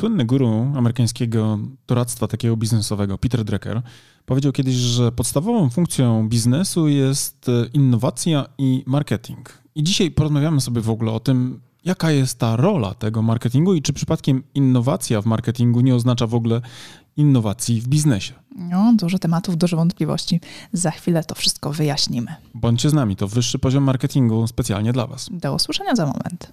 Słynny guru amerykańskiego doradztwa takiego biznesowego, Peter Drucker, powiedział kiedyś, że podstawową funkcją biznesu jest e, innowacja i marketing. I dzisiaj porozmawiamy sobie w ogóle o tym, jaka jest ta rola tego marketingu i czy przypadkiem innowacja w marketingu nie oznacza w ogóle innowacji w biznesie. No, dużo tematów, dużo wątpliwości. Za chwilę to wszystko wyjaśnimy. Bądźcie z nami, to wyższy poziom marketingu specjalnie dla Was. Do usłyszenia za moment.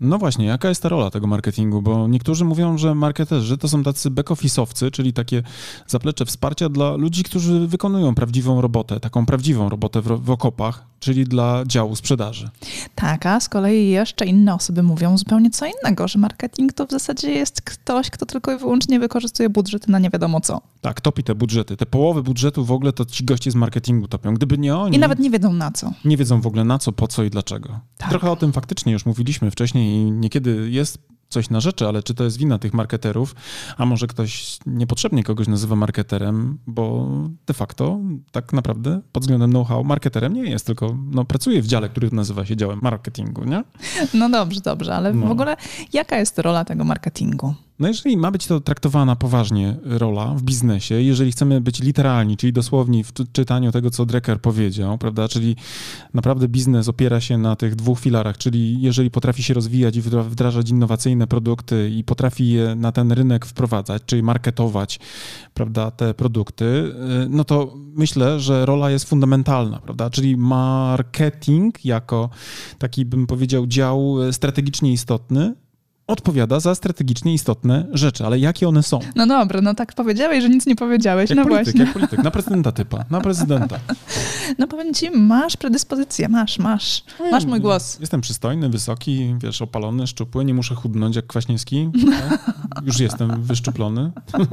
No właśnie, jaka jest ta rola tego marketingu? Bo niektórzy mówią, że marketerzy to są tacy back-office'owcy, czyli takie zaplecze wsparcia dla ludzi, którzy wykonują prawdziwą robotę, taką prawdziwą robotę w, w okopach, czyli dla działu sprzedaży. Tak, a z kolei jeszcze inne osoby mówią zupełnie co innego, że marketing to w zasadzie jest ktoś, kto tylko i wyłącznie wykorzystuje budżety na nie wiadomo co. Tak, topi te budżety. Te połowy budżetu w ogóle to ci goście z marketingu topią. Gdyby nie oni... I nawet nie wiedzą na co. Nie wiedzą w ogóle na co, po co i dlaczego. Tak. Trochę o tym faktycznie już mówiliśmy wcześniej i niekiedy jest coś na rzeczy, ale czy to jest wina tych marketerów, a może ktoś niepotrzebnie kogoś nazywa marketerem, bo de facto tak naprawdę pod względem know-how marketerem nie jest, tylko no, pracuje w dziale, który nazywa się działem marketingu, nie? No dobrze, dobrze, ale no. w ogóle jaka jest rola tego marketingu? No jeżeli ma być to traktowana poważnie rola w biznesie, jeżeli chcemy być literalni, czyli dosłowni w czytaniu tego, co Drecker powiedział, prawda, czyli naprawdę biznes opiera się na tych dwóch filarach, czyli jeżeli potrafi się rozwijać i wdrażać innowacyjne produkty i potrafi je na ten rynek wprowadzać, czyli marketować, prawda, te produkty, y, no to myślę, że rola jest fundamentalna, prawda, czyli marketing jako taki, bym powiedział, dział strategicznie istotny, odpowiada za strategicznie istotne rzeczy, ale jakie one są? No dobra, no tak powiedziałeś, że nic nie powiedziałeś. Jak no polityk, właśnie. jak polityk, na prezydenta typa, na prezydenta. No powiem ci, masz predyspozycję, masz, masz, masz mój głos. Jestem przystojny, wysoki, wiesz, opalony, szczupły, nie muszę chudnąć jak Kwaśniewski. Tak? Już jestem wyszczuplony.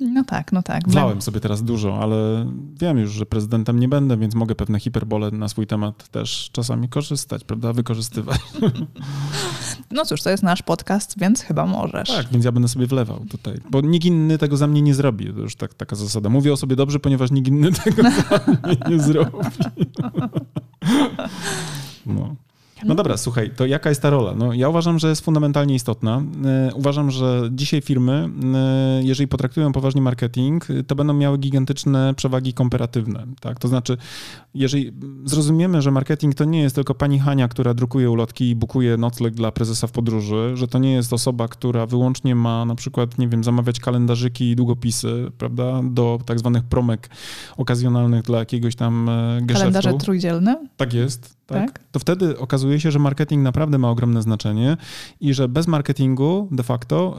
No tak, no tak. Wlałem sobie teraz dużo, ale wiem już, że prezydentem nie będę, więc mogę pewne hiperbole na swój temat też czasami korzystać, prawda? Wykorzystywać. No cóż, to jest nasz podcast, więc chyba możesz. Tak, więc ja będę sobie wlewał tutaj, bo nikt inny tego za mnie nie zrobi. To już tak, taka zasada. Mówię o sobie dobrze, ponieważ nikt inny tego za mnie nie zrobi. No. No dobra, słuchaj, to jaka jest ta rola? No, ja uważam, że jest fundamentalnie istotna. E, uważam, że dzisiaj firmy, e, jeżeli potraktują poważnie marketing, to będą miały gigantyczne przewagi komparatywne. Tak? To znaczy, jeżeli zrozumiemy, że marketing to nie jest tylko pani Hania, która drukuje ulotki i bukuje nocleg dla prezesa w podróży, że to nie jest osoba, która wyłącznie ma na przykład, nie wiem, zamawiać kalendarzyki i długopisy, prawda, do tak zwanych promek okazjonalnych dla jakiegoś tam e, geszeftu. Kalendarze trójdzielne? Tak jest tak? tak? to wtedy okazuje się, że marketing naprawdę ma ogromne znaczenie i że bez marketingu de facto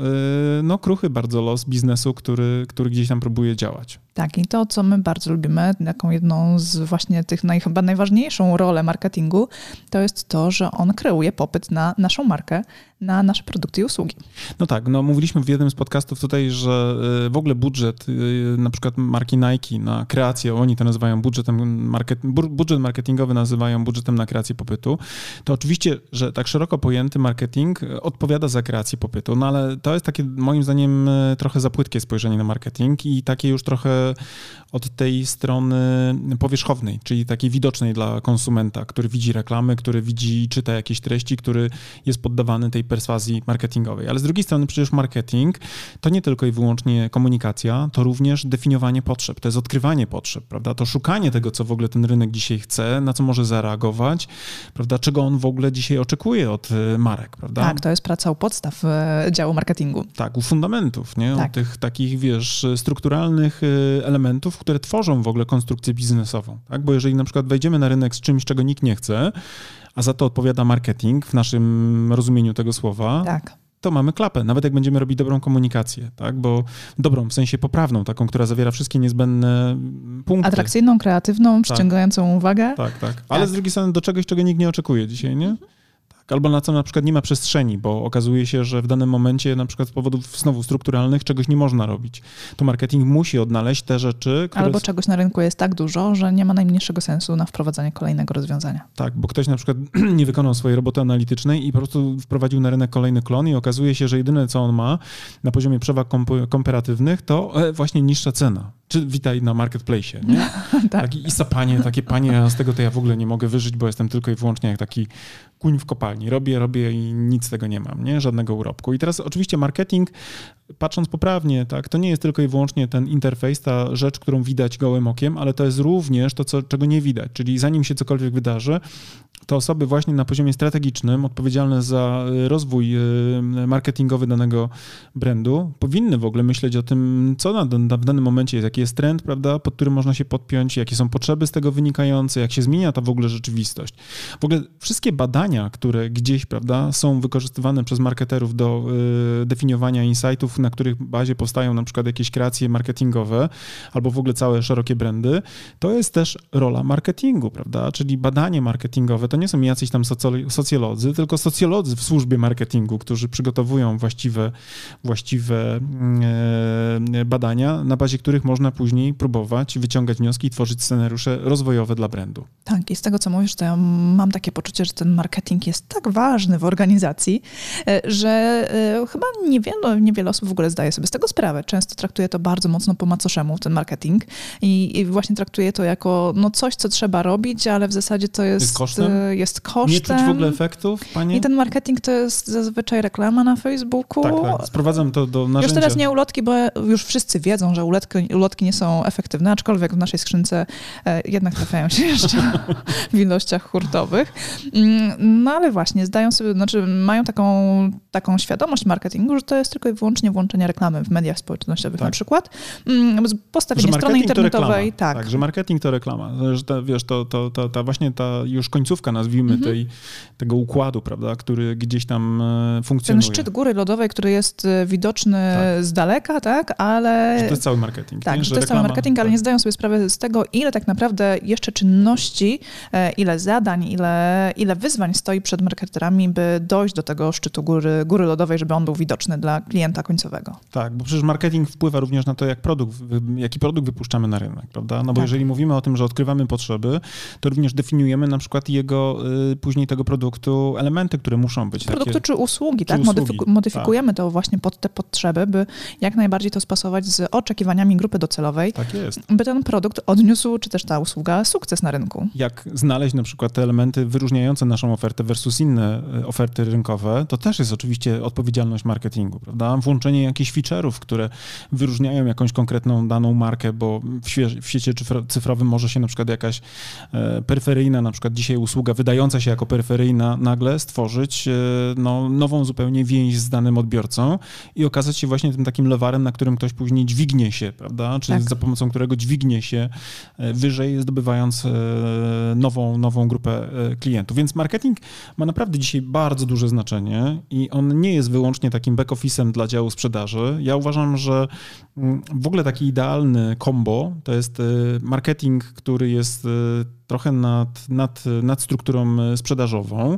yy, no kruchy bardzo los biznesu, który, który gdzieś tam próbuje działać. Tak, i to, co my bardzo lubimy, taką jedną z właśnie tych naj, chyba najważniejszą rolę marketingu, to jest to, że on kreuje popyt na naszą markę, na nasze produkty i usługi. No tak, no mówiliśmy w jednym z podcastów tutaj, że y, w ogóle budżet y, na przykład marki Nike na kreację, oni to nazywają budżetem, market, budżet marketingowy nazywają budżetem na kreację popytu, to oczywiście, że tak szeroko pojęty marketing odpowiada za kreację popytu, no ale to jest takie moim zdaniem trochę za płytkie spojrzenie na marketing i takie już trochę od tej strony powierzchownej, czyli takiej widocznej dla konsumenta, który widzi reklamy, który widzi czyta jakieś treści, który jest poddawany tej perswazji marketingowej. Ale z drugiej strony przecież marketing to nie tylko i wyłącznie komunikacja, to również definiowanie potrzeb, to jest odkrywanie potrzeb, prawda? To szukanie tego, co w ogóle ten rynek dzisiaj chce, na co może zareagować, prawda? Czego on w ogóle dzisiaj oczekuje od e, marek, prawda? Tak, to jest praca u podstaw e, działu marketingu. Tak, u fundamentów, nie? Tak. U tych takich, wiesz, strukturalnych e, elementów, które tworzą w ogóle konstrukcję biznesową, tak? Bo jeżeli na przykład wejdziemy na rynek z czymś, czego nikt nie chce, a za to odpowiada marketing w naszym rozumieniu tego słowa, tak to mamy klapę, nawet jak będziemy robić dobrą komunikację, tak? Bo dobrą, w sensie poprawną, taką, która zawiera wszystkie niezbędne punkty. Atrakcyjną, kreatywną, tak. przyciągającą uwagę. Tak, tak. Ale tak. z drugiej strony do czegoś, czego nikt nie oczekuje dzisiaj, nie? Tak. albo na co na przykład nie ma przestrzeni, bo okazuje się, że w danym momencie na przykład z powodów znowu strukturalnych czegoś nie można robić. To marketing musi odnaleźć te rzeczy, które... Albo czegoś na rynku jest tak dużo, że nie ma najmniejszego sensu na wprowadzanie kolejnego rozwiązania. Tak, bo ktoś na przykład nie wykonał swojej roboty analitycznej i po prostu wprowadził na rynek kolejny klon i okazuje się, że jedyne co on ma na poziomie przewag komparatywnych to e, właśnie niższa cena. Czy witaj na marketplace, nie? tak. Taki i sapanie, takie panie, a z tego to ja w ogóle nie mogę wyżyć, bo jestem tylko i wyłącznie jak taki kuń w kopalni. Robię, robię i nic z tego nie mam, nie? Żadnego urobku. I teraz oczywiście marketing, patrząc poprawnie, tak, to nie jest tylko i wyłącznie ten interfejs, ta rzecz, którą widać gołym okiem, ale to jest również to, co, czego nie widać. Czyli zanim się cokolwiek wydarzy, to osoby właśnie na poziomie strategicznym, odpowiedzialne za y, rozwój y, marketingowy danego brandu, powinny w ogóle myśleć o tym, co na, na, w danym momencie jest, jaki jest trend, prawda, pod którym można się podpiąć, jakie są potrzeby z tego wynikające, jak się zmienia ta w ogóle rzeczywistość. W ogóle wszystkie badania, które gdzieś, prawda, są wykorzystywane przez marketerów do y, definiowania insightów, na których bazie powstają na przykład jakieś kreacje marketingowe albo w ogóle całe szerokie brandy, to jest też rola marketingu, prawda, czyli badanie marketingowe, to nie są jacyś tam socjolodzy, tylko socjolodzy w służbie marketingu, którzy przygotowują właściwe, właściwe mm, e, badania, na bazie których można później próbować wyciągać wnioski i tworzyć scenariusze rozwojowe dla brandu. Tak, i z tego co mówisz, to ja mam takie poczucie, że ten marketing jest tak ważny w organizacji, e, że e, chyba niewiele, niewiele osób w ogóle zdaje sobie z tego sprawę. Często traktuje to bardzo mocno po macoszemu, ten marketing i, i właśnie traktuje to jako no, coś, co trzeba robić, ale w zasadzie to jest, jest kosztem jest kosztem. Nie czuć w ogóle efektów, panie? I ten marketing to jest zazwyczaj reklama na Facebooku. Tak, tak. Sprowadzam to do narzędzia. Już teraz nie ulotki, bo już wszyscy wiedzą, że ulotki, ulotki nie są efektywne, aczkolwiek w naszej skrzynce e, jednak trafiają się jeszcze w ilościach hurtowych. No ale właśnie, zdają sobie, znaczy mają taką, taką świadomość marketingu, że to jest tylko i wyłącznie włączenie reklamy w mediach społecznościowych tak. na przykład. Mm, postawienie strony internetowej. Tak. tak, że marketing to reklama. Że ta, wiesz, to, to, to, ta właśnie ta już końcówka nazwijmy, mhm. tej, tego układu, prawda, który gdzieś tam e, funkcjonuje. Ten szczyt góry lodowej, który jest e, widoczny tak. z daleka, tak, ale... Że to jest cały marketing. Tak, nie? że to jest cały marketing, ale tak. nie zdają sobie sprawy z tego, ile tak naprawdę jeszcze czynności, e, ile zadań, ile, ile wyzwań stoi przed marketerami, by dojść do tego szczytu góry, góry lodowej, żeby on był widoczny dla klienta końcowego. Tak, bo przecież marketing wpływa również na to, jak produkt, jaki produkt wypuszczamy na rynek, prawda? No bo tak. jeżeli mówimy o tym, że odkrywamy potrzeby, to również definiujemy na przykład jego Y, później tego produktu elementy, które muszą być. Produkty takie, czy usługi, czy tak? Usługi, modyfikujemy tak. to właśnie pod te potrzeby, by jak najbardziej to spasować z oczekiwaniami grupy docelowej. Tak jest. By ten produkt odniósł, czy też ta usługa, sukces na rynku. Jak znaleźć na przykład te elementy wyróżniające naszą ofertę versus inne y, oferty rynkowe, to też jest oczywiście odpowiedzialność marketingu, prawda? Włączenie jakichś feature'ów, które wyróżniają jakąś konkretną daną markę, bo w, w świecie cyfrowym może się na przykład jakaś e, peryferyjna na przykład dzisiaj usługa wydająca się jako peryferyjna nagle stworzyć e, no, nową zupełnie więź z danym odbiorcą i okazać się właśnie tym takim lewarem, na którym ktoś później dźwignie się, prawda? Czy tak. za pomocą którego dźwignie się e, wyżej, zdobywając e, nową, nową grupę klientów. Więc marketing ma naprawdę dzisiaj bardzo duże znaczenie i on nie jest wyłącznie takim back-office'em dla działu sprzedaży. Ja uważam, że mm, w ogóle taki idealny combo to jest marketing, który jest trochę nad, nad, nad strukturą e, sprzedażową.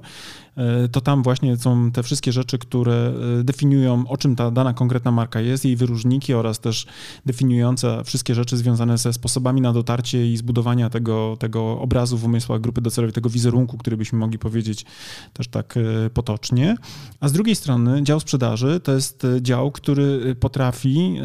E, to tam właśnie są te wszystkie rzeczy, które e, definiują, o czym ta dana konkretna marka jest, jej wyróżniki oraz też definiujące wszystkie rzeczy związane ze sposobami na dotarcie i zbudowania tego, tego obrazu w umysłach grupy docelowej, tego wizerunku, który byśmy mogli powiedzieć też tak potocznie. A z drugiej strony dział sprzedaży to jest dział, który potrafi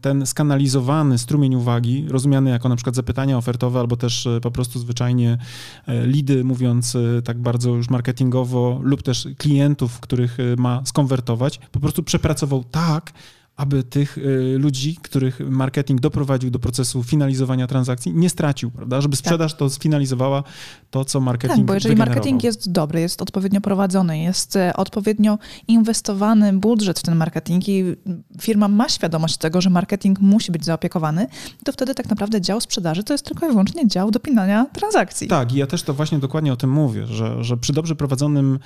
ten skanalizowany strumień uwagi, rozumiany jako na przykład zapytania ofertowe albo też po prostu zwyczajnie zwyczajnie e, lidy, mówiąc e, tak bardzo już marketingowo, lub też klientów, których e, ma skonwertować, po prostu przepracował tak, aby tych y, ludzi, których marketing doprowadził do procesu finalizowania transakcji, nie stracił, prawda? Żeby sprzedaż tak. to sfinalizowała to, co marketing Tak, bo jeżeli marketing jest dobry, jest odpowiednio prowadzony, jest e, odpowiednio inwestowany budżet w ten marketing i firma ma świadomość tego, że marketing musi być zaopiekowany, to wtedy tak naprawdę dział sprzedaży to jest tylko i wyłącznie dział dopinania transakcji. Tak, i ja też to właśnie dokładnie o tym mówię, że, że przy dobrze prowadzonym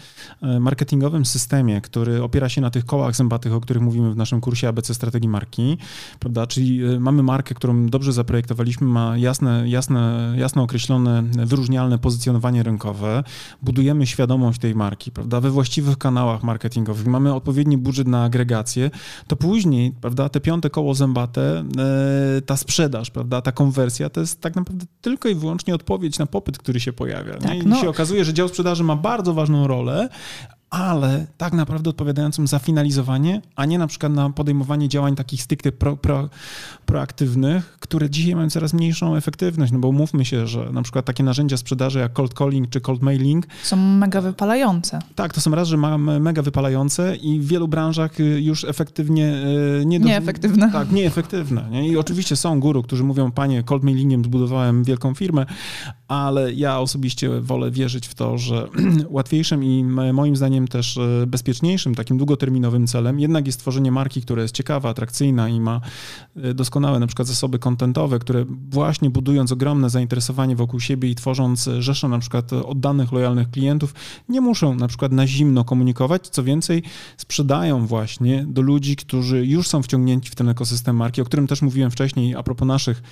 e, marketingowym systemie, który opiera się na tych kołach zębatych, o których mówimy w naszym kursie ABC twórcy strategii marki, prawda? Czyli y, mamy markę, którą dobrze zaprojektowaliśmy, ma jasne, jasne, jasno określone, wyróżnialne pozycjonowanie rynkowe, budujemy świadomość tej marki, prawda? We właściwych kanałach marketingowych, mamy odpowiedni budżet na agregację, to później, prawda, te piąte koło zębate, e, ta sprzedaż, prawda, ta konwersja, to jest tak naprawdę tylko i wyłącznie odpowiedź na popyt, który się pojawia. Tak, I no. się okazuje, że dział sprzedaży ma bardzo ważną rolę, ale tak naprawdę odpowiadającym za finalizowanie, a nie na przykład na podejmowanie działań takich stricte pro, pro, proaktywnych, które dzisiaj mają coraz mniejszą efektywność, no bo mówmy się, że na przykład takie narzędzia sprzedaży jak cold calling czy cold mailing są mega wypalające. Tak, to są raz, że mamy mega wypalające i w wielu branżach y, już efektywnie y, nie do... Nieefektywne. Tak, nieefektywne. Nie? I oczywiście są guru, którzy mówią, panie, cold mailingiem zbudowałem wielką firmę, ale ja osobiście wolę wierzyć w to, że łatwiejszym i moim zdaniem też e, bezpieczniejszym, takim długoterminowym celem jednak jest tworzenie marki, która jest ciekawa, atrakcyjna i ma e, doskonałe na przykład zasoby kontentowe, które właśnie budując ogromne zainteresowanie wokół siebie i tworząc rzeszę na przykład oddanych, lojalnych klientów, nie muszą na przykład na zimno komunikować, co więcej sprzedają właśnie do ludzi, którzy już są wciągnięci w ten ekosystem marki, o którym też mówiłem wcześniej a propos naszych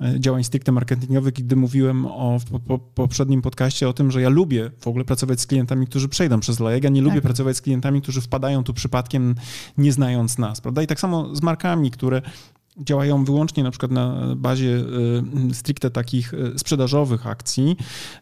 e, działań stricte marketingowych, gdy mówiłem o, w po, poprzednim podcaście o tym, że ja lubię w ogóle pracować z klientami, którzy przejdą przez lejek, ja nie lubię tak. pracować z klientami, którzy wpadają tu przypadkiem, nie znając nas, prawda? I tak samo z markami, które działają wyłącznie na przykład na bazie y, stricte takich y, sprzedażowych akcji,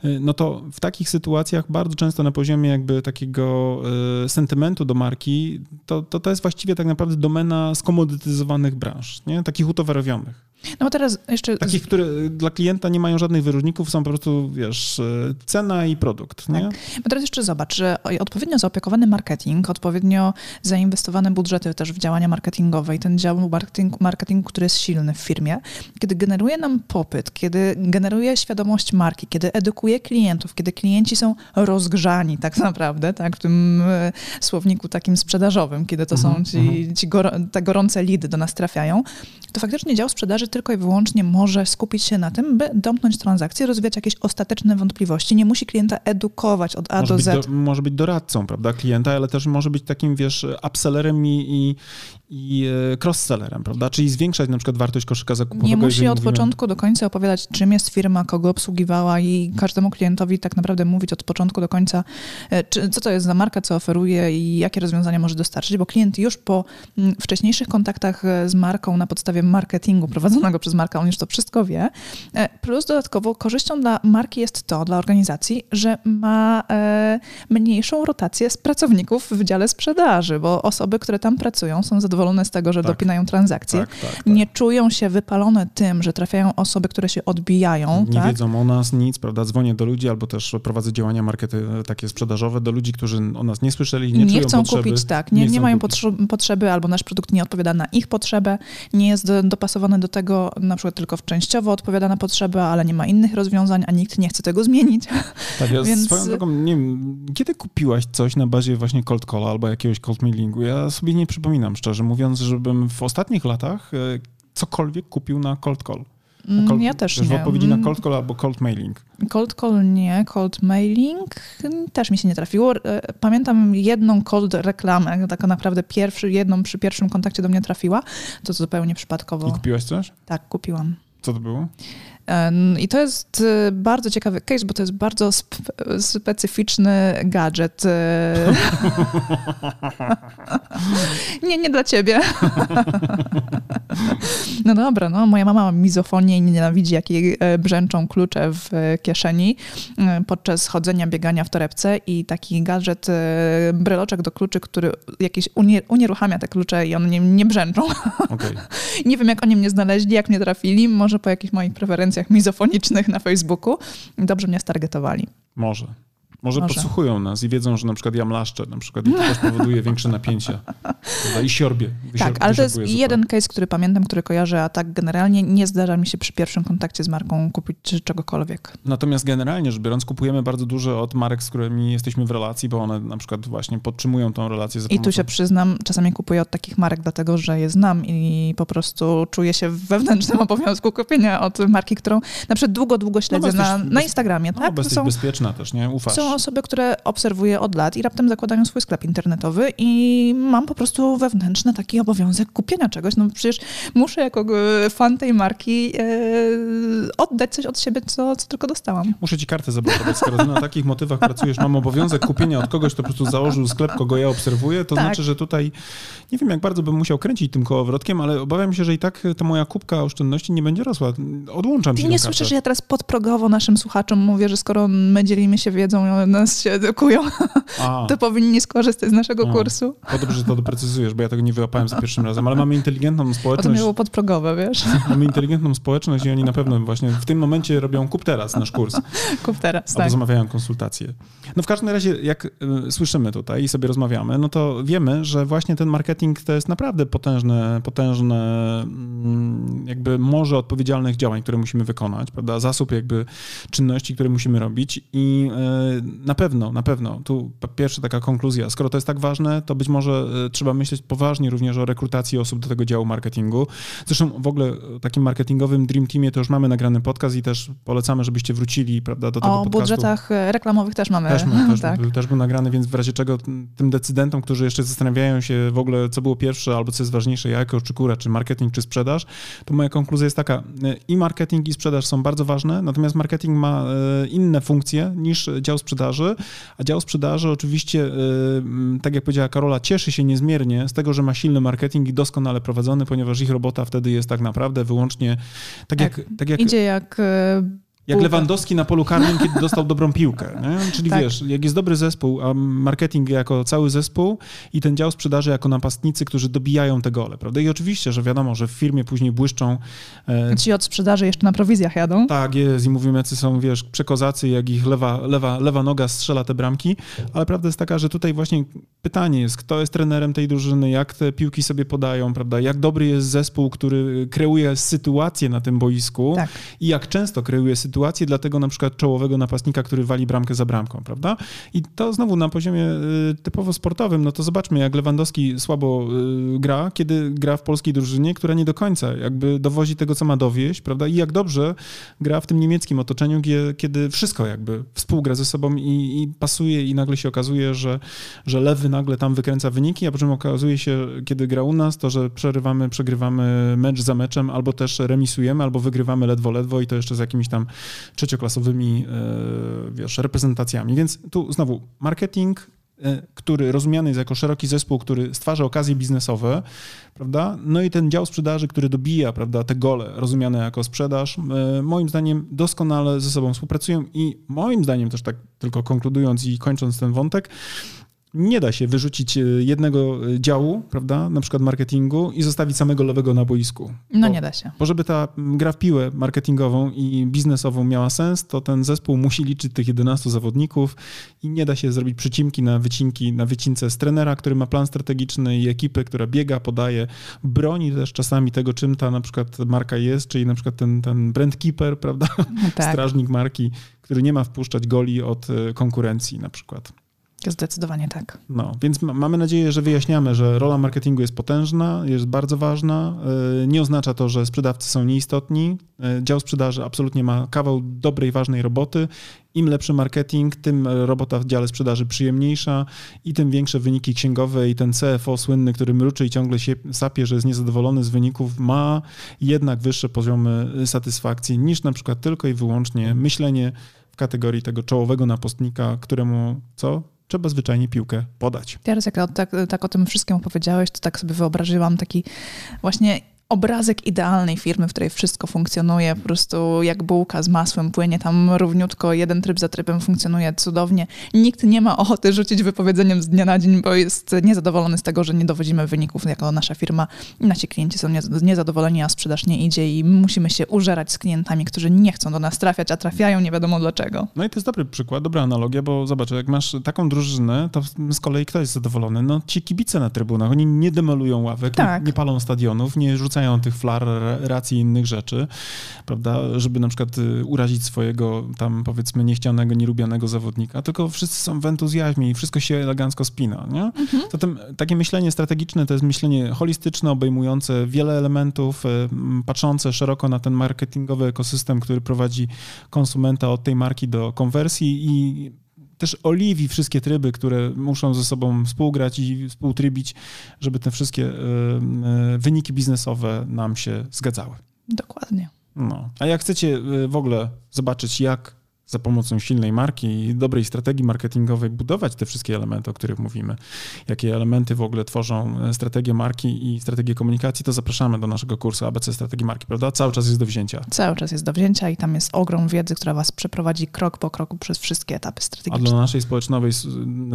y, no to w takich sytuacjach bardzo często na poziomie jakby takiego sentymentu do marki, to, to, to jest właściwie tak naprawdę domena skomodytyzowanych branż, nie? takich utowarowionych. No bo teraz jeszcze... Takich, które dla klienta nie mają żadnych wyróżników, są po prostu, wiesz, cena i produkt, nie? Tak. Bo teraz jeszcze zobacz, że odpowiednio zaopiekowany marketing, odpowiednio zainwestowane budżety też w działania marketingowe i ten dział marketing, marketingu, który jest silny w firmie, kiedy generuje nam popyt, kiedy generuje świadomość marki, kiedy edukuje klientów, kiedy klienci są rozgrzani tak naprawdę, tak, w tym e, słowniku takim sprzedażowym, kiedy to są mhm, ci, mhm. ci gor te gorące lidy do nas trafiają, to faktycznie dział sprzedaży tylko i wyłącznie może skupić się na tym, by domknąć transakcję, rozwiać jakieś ostateczne wątpliwości. Nie musi klienta edukować od A może do Z. Do, może być doradcą, prawda, klienta, ale też może być takim, wiesz, upsellerem i, i, i e, cross-sellerem, prawda, czyli zwiększać na przykład wartość koszyka zakupowego. Nie musi od mówimy... początku do końca opowiadać, czym jest firma, kogo obsługiwała i każdemu klientowi tak naprawdę mówić od początku do końca, e, czy, co to jest za marka, co oferuje i jakie rozwiązania może dostarczyć, bo klient już po mm, wcześniejszych kontaktach e, z marką na podstawie marketingu prowadzonego przez markę, on już to wszystko wie. Plus dodatkowo korzyścią dla marki jest to, dla organizacji, że ma mniejszą rotację z pracowników w dziale sprzedaży, bo osoby, które tam pracują są zadowolone z tego, że tak. dopinają transakcje. Tak, tak, tak. nie czują się wypalone tym, że trafiają osoby, które się odbijają. Nie tak? wiedzą o nas nic, prawda? Dzwonię do ludzi albo też prowadzę działania markety takie sprzedażowe do ludzi, którzy o nas nie słyszeli, nie, nie chcą potrzeby, kupić, tak. Nie, nie, nie mają potrzeby albo nasz produkt nie odpowiada na ich potrzebę, nie jest dopasowany do tego, na przykład tylko częściowo odpowiada na potrzebę, ale nie ma innych rozwiązań, a nikt nie chce tego zmienić. Tak, ja Więc... swoją drogą, nie wiem, kiedy kupiłaś coś na bazie właśnie cold call albo jakiegoś cold mailingu? Ja sobie nie przypominam, szczerze mówiąc, żebym w ostatnich latach e, cokolwiek kupił na cold call. Mm, cold, ja też nie. W odpowiedzi na mm. cold call albo cold mailing. Cold call nie, cold mailing też mi się nie trafiło. E, pamiętam jedną cold reklamę, taką naprawdę pierwszy, jedną przy pierwszym kontakcie do mnie trafiła. To zupełnie przypadkowo. I kupiłaś coś? Tak, kupiłam. Co to było? I to jest y, bardzo ciekawy case, bo to jest bardzo spe specyficzny gadżet. Y. nie, nie dla ciebie. no dobra, no moja mama ma mizofonię i nie nienawidzi, jak jej e, brzęczą klucze w kieszeni e, podczas chodzenia, biegania w torebce i taki gadżet, e, bryloczek do kluczy, który jakiś unieruchamia te klucze i one nie, nie brzęczą. Okay. nie wiem, jak oni mnie znaleźli, jak mnie trafili, może po jakichś moich preferencjach konferencjach mizofonicznych na Facebooku, dobrze mnie stargetowali. Może. Może, Może, podsłuchują nas i wiedzą, że na przykład ja mlaszczę, na przykład i to też powoduje większe napięcie. Prawda? I siorbie. tak, ale to jest zupełnie. jeden case, który pamiętam, który kojarzę, a tak generalnie nie zdarza mi się przy pierwszym kontakcie z marką kupić czegokolwiek. Natomiast generalnie rzecz biorąc, kupujemy bardzo dużo od marek, z którymi jesteśmy w relacji, bo one na przykład właśnie podtrzymują tą relację. I tu się przyznam, czasami kupuję od takich marek, dlatego że je znam i po prostu czuję się w wewnętrznym obowiązku kupienia od marki, którą na przykład długo, długo śledzę no, na, na Instagramie. No, tak? bo jesteś Są... bezpieczna też, nie? Ufasz. Są są osoby, które obserwuję od lat i raptem zakładają swój sklep internetowy i mam po prostu wewnętrzny taki obowiązek kupienia czegoś. No przecież muszę jako e, fan tej marki e, oddać coś od siebie, co, co tylko dostałam. Muszę ci kartę zablokować, skoro ty na takich motywach pracujesz, mam obowiązek kupienia od kogoś, kto po prostu założył sklep, kogo ja obserwuję, to tak. znaczy, że tutaj nie wiem, jak bardzo bym musiał kręcić tym kołowrotkiem, ale obawiam się, że i tak ta moja kubka oszczędności nie będzie rosła. Odłączam się. Ty nie słyszysz, że ja teraz podprogowo naszym słuchaczom mówię, że skoro my dzielimy się wiedzą nas się edukują, A. to powinni skorzystać z naszego A. kursu. O, dobrze, że to doprecyzujesz, bo ja tego nie wyłapałem za pierwszym razem, ale mamy inteligentną społeczność. To było podprogowe, wiesz? Mamy inteligentną społeczność i oni na pewno właśnie w tym momencie robią kup teraz nasz kurs. kup teraz, Albo tak. zamawiają konsultacje. No w każdym razie, jak y, słyszymy tutaj i sobie rozmawiamy, no to wiemy, że właśnie ten marketing to jest naprawdę potężne, potężne mm, jakby morze odpowiedzialnych działań, które musimy wykonać, prawda? Zasób jakby czynności, które musimy robić i y, na pewno, na pewno, tu pierwsza taka konkluzja, skoro to jest tak ważne, to być może y, trzeba myśleć poważnie również o rekrutacji osób do tego działu marketingu. Zresztą w ogóle takim marketingowym Dream Teamie to już mamy nagrany podcast i też polecamy, żebyście wrócili, prawda, do tego o podcastu. O budżetach reklamowych też mamy. Też, też, tak. był, też był nagrany, więc w razie czego tym decydentom, którzy jeszcze zastanawiają się w ogóle, co było pierwsze albo co jest ważniejsze, jajko czy kura, czy marketing, czy sprzedaż, to moja konkluzja jest taka, i marketing i sprzedaż są bardzo ważne, natomiast marketing ma e, inne funkcje niż dział sprzedaży, a dział sprzedaży oczywiście, e, tak jak powiedziała Karola, cieszy się niezmiernie z tego, że ma silny marketing i doskonale prowadzony, ponieważ ich robota wtedy jest tak naprawdę wyłącznie tak jak... Tak jak idzie jak e, jak Lewandowski na polu karnym, kiedy dostał dobrą piłkę. Nie? Czyli tak. wiesz, jak jest dobry zespół, a marketing jako cały zespół i ten dział sprzedaży jako napastnicy, którzy dobijają te gole, prawda? I oczywiście, że wiadomo, że w firmie później błyszczą... E... Ci od sprzedaży jeszcze na prowizjach jadą. Tak, jest i mówimy, jacy są, wiesz, przekozacy, jak ich lewa, lewa, lewa noga strzela te bramki, ale prawda jest taka, że tutaj właśnie pytanie jest, kto jest trenerem tej drużyny, jak te piłki sobie podają, prawda? Jak dobry jest zespół, który kreuje sytuację na tym boisku tak. i jak często kreuje sytuację sytuację dla tego na przykład czołowego napastnika, który wali bramkę za bramką, prawda? I to znowu na poziomie y, typowo sportowym, no to zobaczmy, jak Lewandowski słabo y, gra, kiedy gra w polskiej drużynie, która nie do końca jakby dowozi tego, co ma dowieść, prawda? I jak dobrze gra w tym niemieckim otoczeniu, kiedy wszystko jakby współgra ze sobą i, i pasuje i nagle się okazuje, że, że lewy nagle tam wykręca wyniki, a po czym okazuje się, kiedy gra u nas, to, że przerywamy, przegrywamy mecz za meczem, albo też remisujemy, albo wygrywamy ledwo, ledwo i to jeszcze z jakimiś tam trzecioklasowymi e, wiesz, reprezentacjami. Więc tu znowu marketing, e, który rozumiany jest jako szeroki zespół, który stwarza okazje biznesowe, prawda? No i ten dział sprzedaży, który dobija, prawda, te gole rozumiane jako sprzedaż, e, moim zdaniem doskonale ze sobą współpracują i moim zdaniem też tak tylko konkludując i kończąc ten wątek, nie da się wyrzucić e, jednego e, działu, prawda, na przykład marketingu i zostawić samego lewego na boisku. No bo, nie da się. Bo żeby ta gra w piłę marketingową i biznesową miała sens, to ten zespół musi liczyć tych 11 zawodników i nie da się zrobić przycinki na wycinki, na wycince z trenera, który ma plan strategiczny i ekipy, która biega, podaje, broni też czasami tego, czym ta na przykład marka jest, czyli na przykład ten, ten brand keeper, prawda, no tak. strażnik marki, który nie ma wpuszczać goli od e, konkurencji na przykład. Zdecydowanie tak. No, więc mamy nadzieję, że wyjaśniamy, że rola marketingu jest potężna, jest bardzo ważna. E, nie oznacza to, że sprzedawcy są nieistotni. E, dział sprzedaży absolutnie ma kawał dobrej, ważnej roboty. Im lepszy marketing, tym robota w dziale sprzedaży przyjemniejsza i tym większe wyniki księgowe i ten CFO słynny, który mruczy i ciągle się sapie, że jest niezadowolony z wyników, ma jednak wyższe poziomy satysfakcji niż na przykład tylko i wyłącznie myślenie w kategorii tego czołowego napostnika, któremu co? Trzeba zwyczajnie piłkę podać. Teraz jak tak, tak o tym wszystkim opowiedziałeś, to tak sobie wyobraziłam taki właśnie obrazek idealnej firmy, w której wszystko funkcjonuje, po prostu jak bułka z masłem płynie tam równiutko, jeden tryb za trybem funkcjonuje cudownie. Nikt nie ma ochoty rzucić wypowiedzeniem z dnia na dzień, bo jest niezadowolony z tego, że nie dowodzimy wyników jako nasza firma. Nasi klienci są niezadowoleni, a sprzedaż nie idzie i musimy się użerać z klientami, którzy nie chcą do nas trafiać, a trafiają nie wiadomo dlaczego. No i to jest dobry przykład, dobra analogia, bo zobacz, jak masz taką drużynę, to z kolei kto jest zadowolony? No ci kibice na trybunach, oni nie demolują ławek, tak. nie, nie palą stadionów, nie rzucają wrzucają tych flar, racji i innych rzeczy, prawda, żeby na przykład y, urazić swojego tam powiedzmy niechcianego, nielubianego zawodnika, tylko wszyscy są w entuzjazmie i wszystko się elegancko spina, nie? Mhm. Zatem takie myślenie strategiczne to jest myślenie holistyczne, obejmujące wiele elementów, y, patrzące szeroko na ten marketingowy ekosystem, który prowadzi konsumenta od tej marki do konwersji i też oliwi wszystkie tryby, które muszą ze sobą współgrać i współtrybić, żeby te wszystkie wyniki biznesowe nam się zgadzały. Dokładnie. No. A jak chcecie w ogóle zobaczyć, jak za pomocą silnej marki i dobrej strategii marketingowej budować te wszystkie elementy, o których mówimy, jakie elementy w ogóle tworzą e, strategię marki i strategię komunikacji, to zapraszamy do naszego kursu ABC Strategii Marki, prawda? Cały czas jest do wzięcia. Cały czas jest do wzięcia i tam jest ogrom wiedzy, która was przeprowadzi krok po kroku przez wszystkie etapy strategiczne. A dla naszej społecznowej,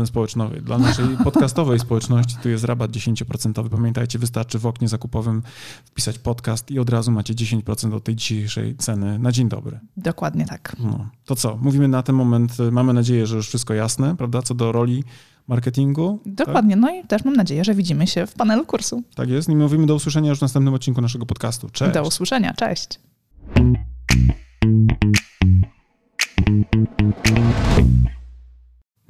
społecznowej dla naszej podcastowej społeczności tu jest rabat 10%. Pamiętajcie, wystarczy w oknie zakupowym wpisać podcast i od razu macie 10% od tej dzisiejszej ceny na dzień dobry. Dokładnie tak. No. To co? Mówimy na ten moment, y, mamy nadzieję, że już wszystko jasne, prawda, co do roli marketingu. Dokładnie, tak? no i też mam nadzieję, że widzimy się w panelu kursu. Tak jest i mówimy do usłyszenia już w następnym odcinku naszego podcastu. Cześć. Do usłyszenia, cześć.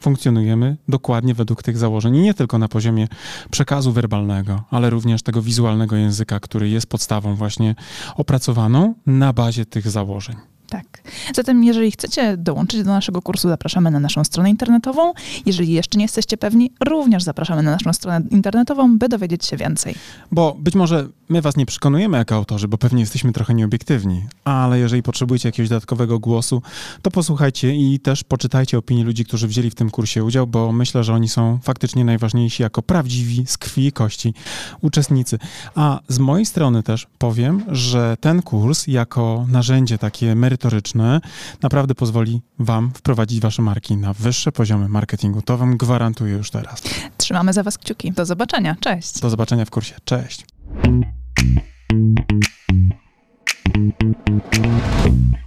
funkcjonujemy dokładnie według tych założeń i nie tylko na poziomie przekazu werbalnego, ale również tego wizualnego języka, który jest podstawą właśnie opracowaną na bazie tych założeń. Tak. Zatem, jeżeli chcecie dołączyć do naszego kursu, zapraszamy na naszą stronę internetową. Jeżeli jeszcze nie jesteście pewni, również zapraszamy na naszą stronę internetową, by dowiedzieć się więcej. Bo być może My was nie przekonujemy jako autorzy, bo pewnie jesteśmy trochę nieobiektywni, ale jeżeli potrzebujecie jakiegoś dodatkowego głosu, to posłuchajcie i też poczytajcie opinii ludzi, którzy wzięli w tym kursie udział, bo myślę, że oni są faktycznie najważniejsi jako prawdziwi z krwi i kości uczestnicy. A z mojej strony też powiem, że ten kurs jako narzędzie takie merytoryczne naprawdę pozwoli wam wprowadzić wasze marki na wyższe poziomy marketingu. To wam gwarantuję już teraz. Trzymamy za was kciuki. Do zobaczenia. Cześć. Do zobaczenia w kursie. Cześć. Thank you.